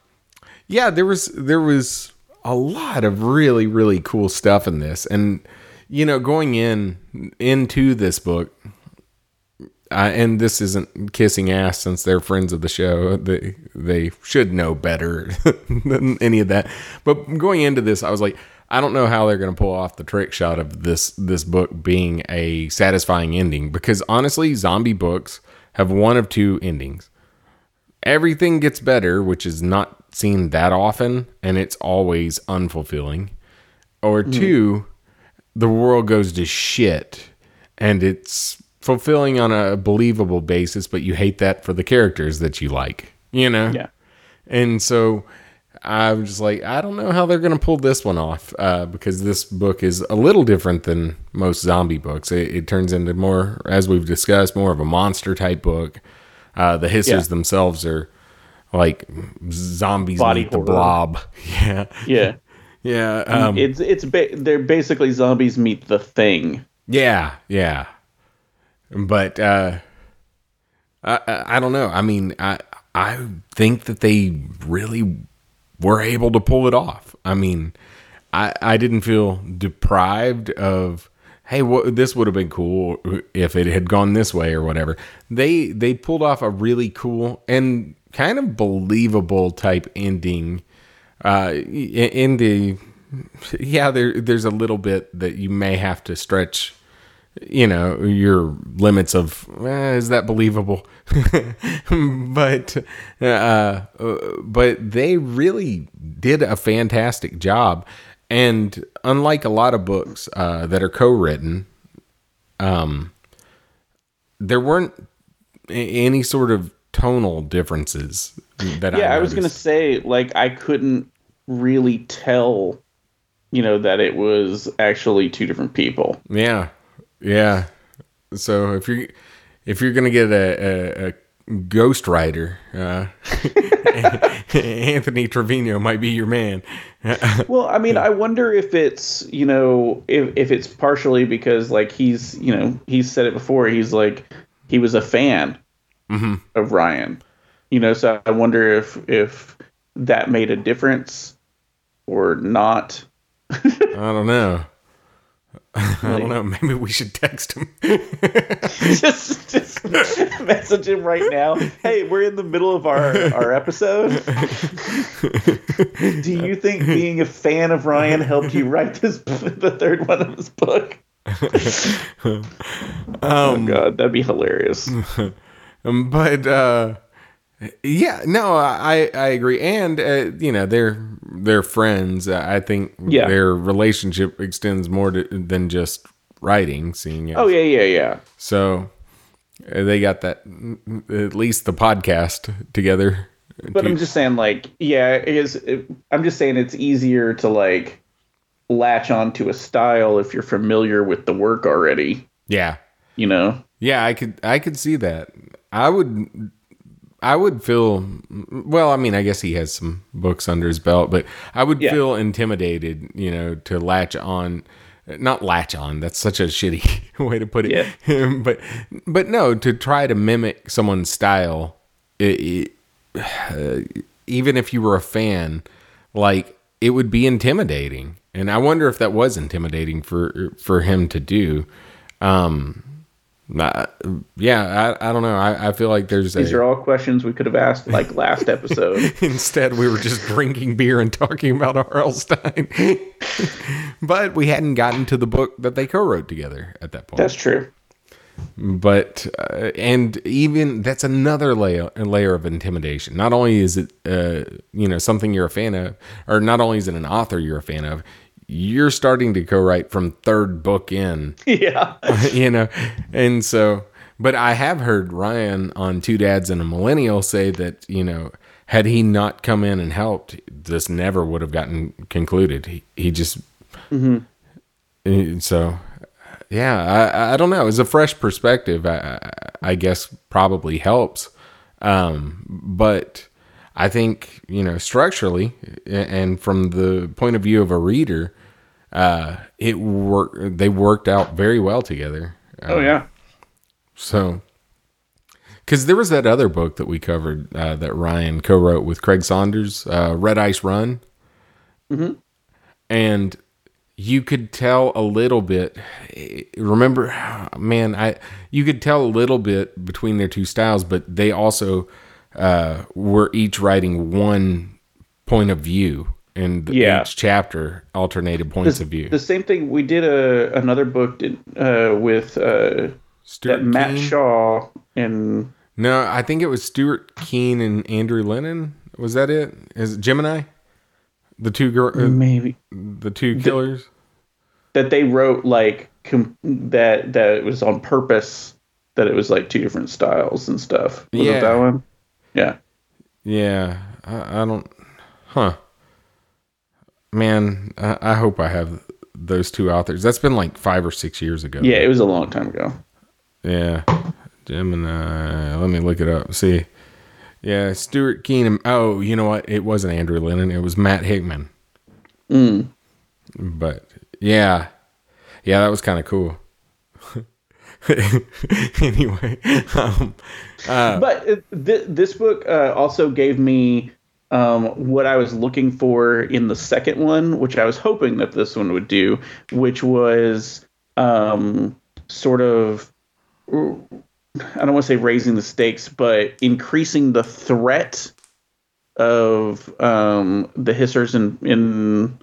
yeah there was there was a lot of really really cool stuff in this. And you know going in into this book uh, and this isn't kissing ass since they're friends of the show. They they should know better than any of that. But going into this, I was like, I don't know how they're going to pull off the trick shot of this this book being a satisfying ending because honestly, zombie books have one of two endings. Everything gets better, which is not seen that often, and it's always unfulfilling. Or two, the world goes to shit and it's fulfilling on a believable basis, but you hate that for the characters that you like, you know? yeah And so I'm just like, I don't know how they're going to pull this one off uh, because this book is a little different than most zombie books. It, it turns into more, as we've discussed, more of a monster type book. Uh, the hissers Yeah. themselves are like zombies Body meet the blob. Yeah, Yeah. yeah, um, it's it's ba- they're basically zombies meet the thing. yeah, yeah. But uh, I, I don't know. I mean, I I think that they really were able to pull it off. I mean, I I didn't feel deprived of hey, what this would have been cool if it had gone this way or whatever. They they pulled off a really cool and kind of believable type ending. Uh, in the yeah, there there's a little bit that you may have to stretch you know your limits of eh, is that believable? But uh, but they really did a fantastic job. And unlike a lot of books uh, that are co-written um there weren't any sort of tonal differences that Yeah, I, I was gonna say like I couldn't really tell, you know, that it was actually two different people. Yeah, yeah. So if you're if you're gonna get a, a, a ghostwriter, uh, Anthony Trevino might be your man. Well, I mean, I wonder if it's you know if if it's partially because like he's you know he's said it before. He's like he was a fan of Ryan, you know. So I wonder if if that made a difference or not. I don't know. I don't know. Maybe we should text him. just just message him right now. Hey, we're in the middle of our our episode. Do you think being a fan of Ryan helped you write this the third one of his book? oh god, that'd be hilarious. Um, but uh, yeah, no, I I agree, and uh, you know they're they're friends. I think Yeah. their relationship extends more to, than just writing. Seeing it, Oh yeah, yeah, yeah. so uh, they got that at least the podcast together. But I'm just saying, like, yeah, it is. It, I'm just saying it's easier to like latch onto a style if you're familiar with the work already. Yeah, You know? yeah, I could I could see that. I would. I would feel well. I mean, I guess he has some books under his belt, but I would Yeah. feel intimidated, you know, to latch on. Not latch on. That's such a shitty way to put it. but but no, to try to mimic someone's style, it, it, uh, even if you were a fan, like it would be intimidating. And I wonder if that was intimidating for for him to do. Um, uh, yeah, I, I don't know. I, I feel like there's These a are all questions we could have asked like last episode. Instead, we were just drinking beer and talking about R.L. Stine. but we hadn't gotten to the book that they co-wrote together at that point. That's true. but uh, and even that's another layer layer of intimidation. Not only is it uh, you know something you're a fan of, or not only is it an author you're a fan of, you're starting to co-write from third book in. Yeah. you know? And so but i have heard ryan on two dads and a millennial say that you know had he not come in and helped this never would have gotten concluded. He, he just Uh, so yeah I, I don't know. It's a fresh perspective I, I i guess probably helps. Um but i think you know structurally and from the point of view of a reader uh it worked they worked out very well together Oh yeah. so, because there was that other book that we covered uh, that Ryan co-wrote with Craig Saunders, uh, Red Ice Run, mm-hmm. and you could tell a little bit. Remember, man, I you could tell a little bit between their two styles, but they also uh, were each writing one point of view, and Yeah. each chapter alternated points of view. The same thing we did a another book did, uh, with uh, Stuart that Matt Keane? Shaw and No, I think it was Stuart Keane and Andrew Lennon. Was that it? Is it Gemini? The two girl, uh, maybe the two killers. that they wrote like com- that that it was on purpose that it was like two different styles and stuff. Was Yeah. it that one? Yeah. Yeah, I, I don't. Huh. Man, I, I hope I have those two authors. That's been like five or six years ago. Yeah, it was a long time ago. Yeah. Gemini. Let me look it up. See. Yeah, Stuart Keenan. Oh, you know what? It wasn't Andrew Lennon. It was Matt Hickman. Mm. But yeah, yeah, that was kind of cool. anyway, um, uh, but th- this book uh, also gave me um, what I was looking for in the second one, which I was hoping that this one would do, which was um, sort of. I don't want to say raising the stakes, but increasing the threat of um, the hissers in, in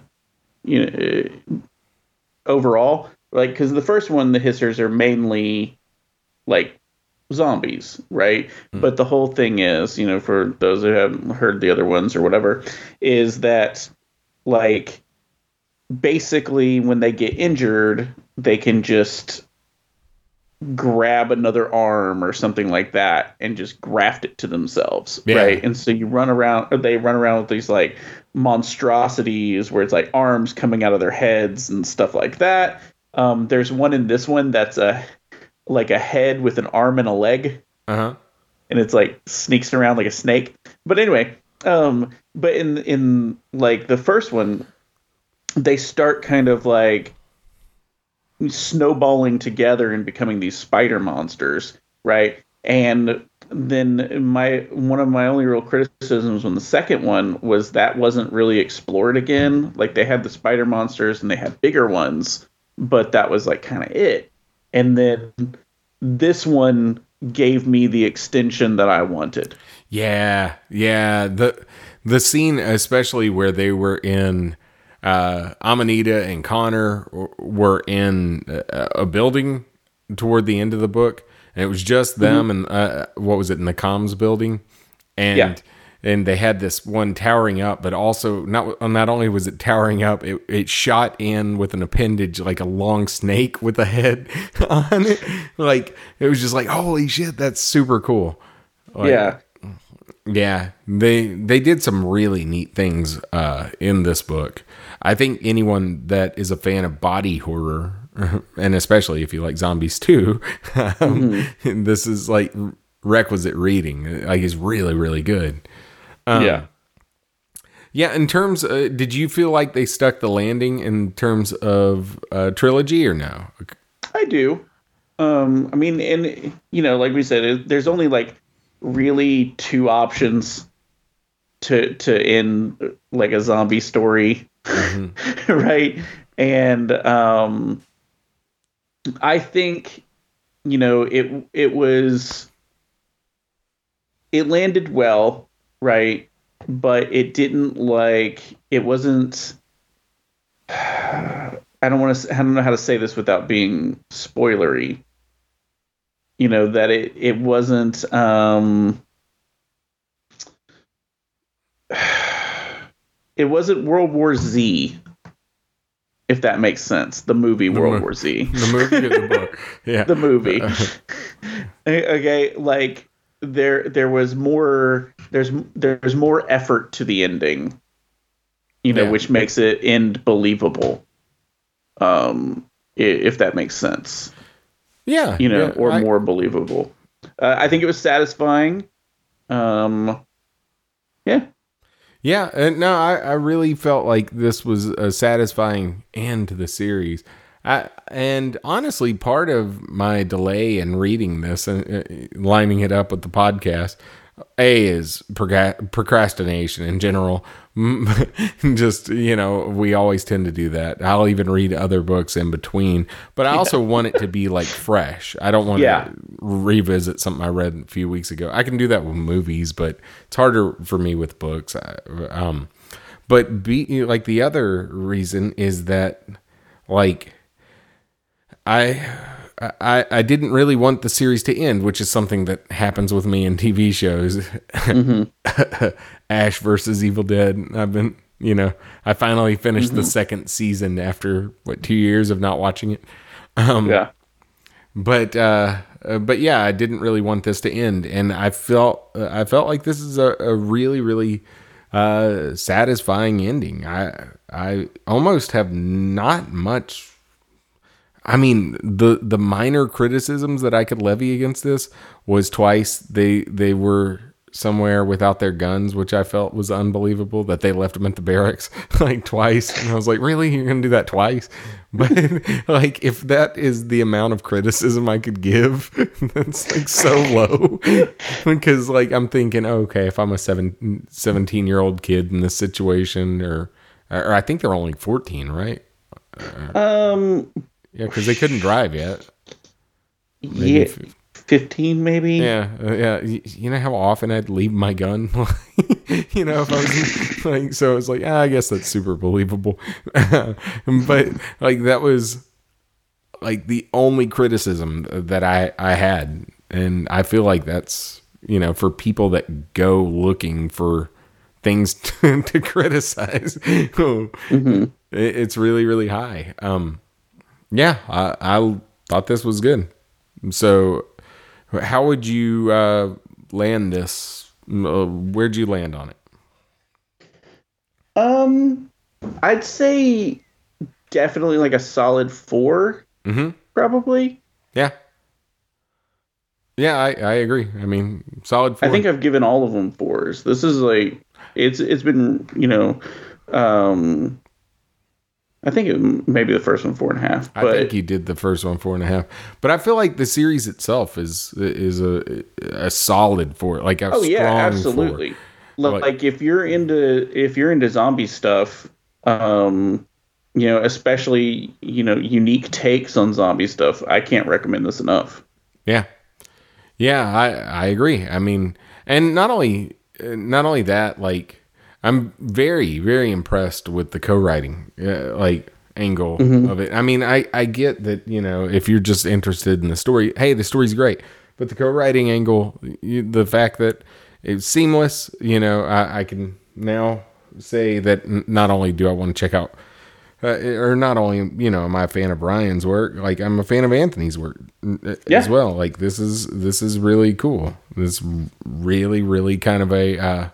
you know overall like because the first one the hissers are mainly like zombies right mm. but the whole thing is you know for those who haven't heard the other ones or whatever is that like basically when they get injured they can just grab another arm or something like that and just graft it to themselves yeah. right and so you run around or they run around with these like monstrosities where it's like arms coming out of their heads and stuff like that um, there's one in this one that's a like a head with an arm and a leg uh-huh and it's like sneaks around like a snake but anyway um but in in like the first one they start kind of like snowballing together and becoming these spider monsters, right? And then my one of my only real criticisms on the second one was that wasn't really explored again. Like they had the spider monsters and they had bigger ones, but that was like kind of it. And then this one gave me the extension that I wanted. Yeah, yeah. The the scene especially where they were in uh, Amanita and Connor were in a building toward the end of the book, and it was just them mm-hmm. and uh, what was it in the comms building, and yeah. And they had this one towering up, but also not not only was it towering up, it, it shot in with an appendage like a long snake with a head on it, like it was just like holy shit, that's super cool. Like, yeah. Yeah, they they did some really neat things uh, in this book. I think anyone that is a fan of body horror, and especially if you like zombies too, um, mm-hmm. this is like requisite reading. Like, it's really, really good. Um, yeah. Yeah, in terms, uh, did you feel like they stuck the landing in terms of uh, trilogy or no? I do. Um, I mean, and you know, like we said, there's only like really two options to to end like a zombie story mm-hmm. right? And um, I think you know it it was it landed well, right? But it didn't like it wasn't. I don't want to. I don't know how to say this without being spoilery. You know that it it wasn't. Um, it wasn't World War Z, if that makes sense. The movie the World mo- War Z. The movie or the book? Yeah. the movie. okay, like there there was more there's there's more effort to the ending. You know, yeah. which makes it end believable. Um if that makes sense. Yeah. You know, yeah, or I, more believable. Uh, I think it was satisfying. Um yeah. Yeah, and no, I, I really felt like this was a satisfying end to the series. I, and honestly, part of my delay in reading this and uh, lining it up with the podcast a is procrastination in general. Just, you know, we always tend to do that. I'll even read other books in between, but I also want it to be like fresh. I don't want yeah. to revisit something I read a few weeks ago. I can do that with movies, but it's harder for me with books. Um, but be like the other reason is that like I I, I didn't really want the series to end, which is something that happens with me in TV shows. Mm-hmm. Ash versus Evil Dead. I've been, you know, I finally finished mm-hmm. the second season after what two years of not watching it. Um, yeah. But uh, uh, but yeah, I didn't really want this to end, and I felt uh, I felt like this is a, a really really uh, satisfying ending. I I almost have not much. I mean, the the minor criticisms that I could levy against this was twice they they were somewhere without their guns, which I felt was unbelievable that they left them at the barracks like twice. And I was like, really? You're going to do that twice? But like, if that is the amount of criticism I could give, that's like so low. because like, I'm thinking, okay, if I'm a seven, 17 year old kid in this situation, or, or I think they're only 14, right? Um, Yeah, because they couldn't drive yet. Maybe yeah, if- 15 maybe. Yeah, uh, yeah. Y- You know how often I'd leave my gun, you know, if I was like, so I was like, ah, I guess that's super believable, but like that was like the only criticism that I I had, and I feel like that's you know for people that go looking for things to, to criticize, it, it's really really high. Um, yeah, I, I thought this was good. So, how would you uh, land this? Uh, where'd you land on it? Um, I'd say definitely like a solid 4 Mm-hmm. probably. Yeah. Yeah, I, I agree. I mean, solid four. I think I've given all of them fours. This is like it's it's been you know, um, I think it maybe the first one four and a half, I think he did the first one four and a half, but I feel like the series itself is is a a solid four, like a oh yeah, absolutely. Like- if you're into if you're into zombie stuff, um, you know, especially you know unique takes on zombie stuff, I can't recommend this enough. Yeah, yeah, I I agree. I mean, and not only not only that, like I'm very very impressed with the co-writing, uh, like angle of it. I mean, I I get that you know if you're just interested in the story, hey, the story's great, but the co-writing angle, you, the fact that it's seamless, you know, I, I can now say that n- not only do I want to check out uh, or not only you know am I a fan of Ryan's work, like I'm a fan of Anthony's work uh, as well. Like this is this is really cool. This really really kind of a uh,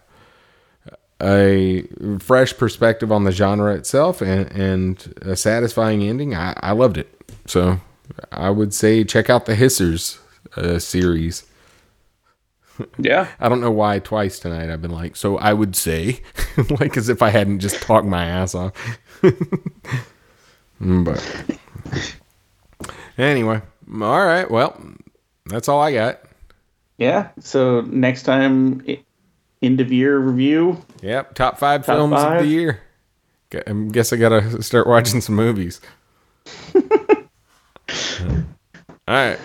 a fresh perspective on the genre itself and and a satisfying ending. I, I loved it. So I would say check out the Hissers uh, series. Yeah, I don't know why twice tonight I've been like, so I would say, like as if I hadn't just talked my ass off. But anyway, all right. Well, that's all I got. yeah. So next time, end of year review. Yep, top five Top films of the year. I guess I gotta start watching some movies. all right,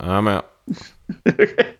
I'm out. okay.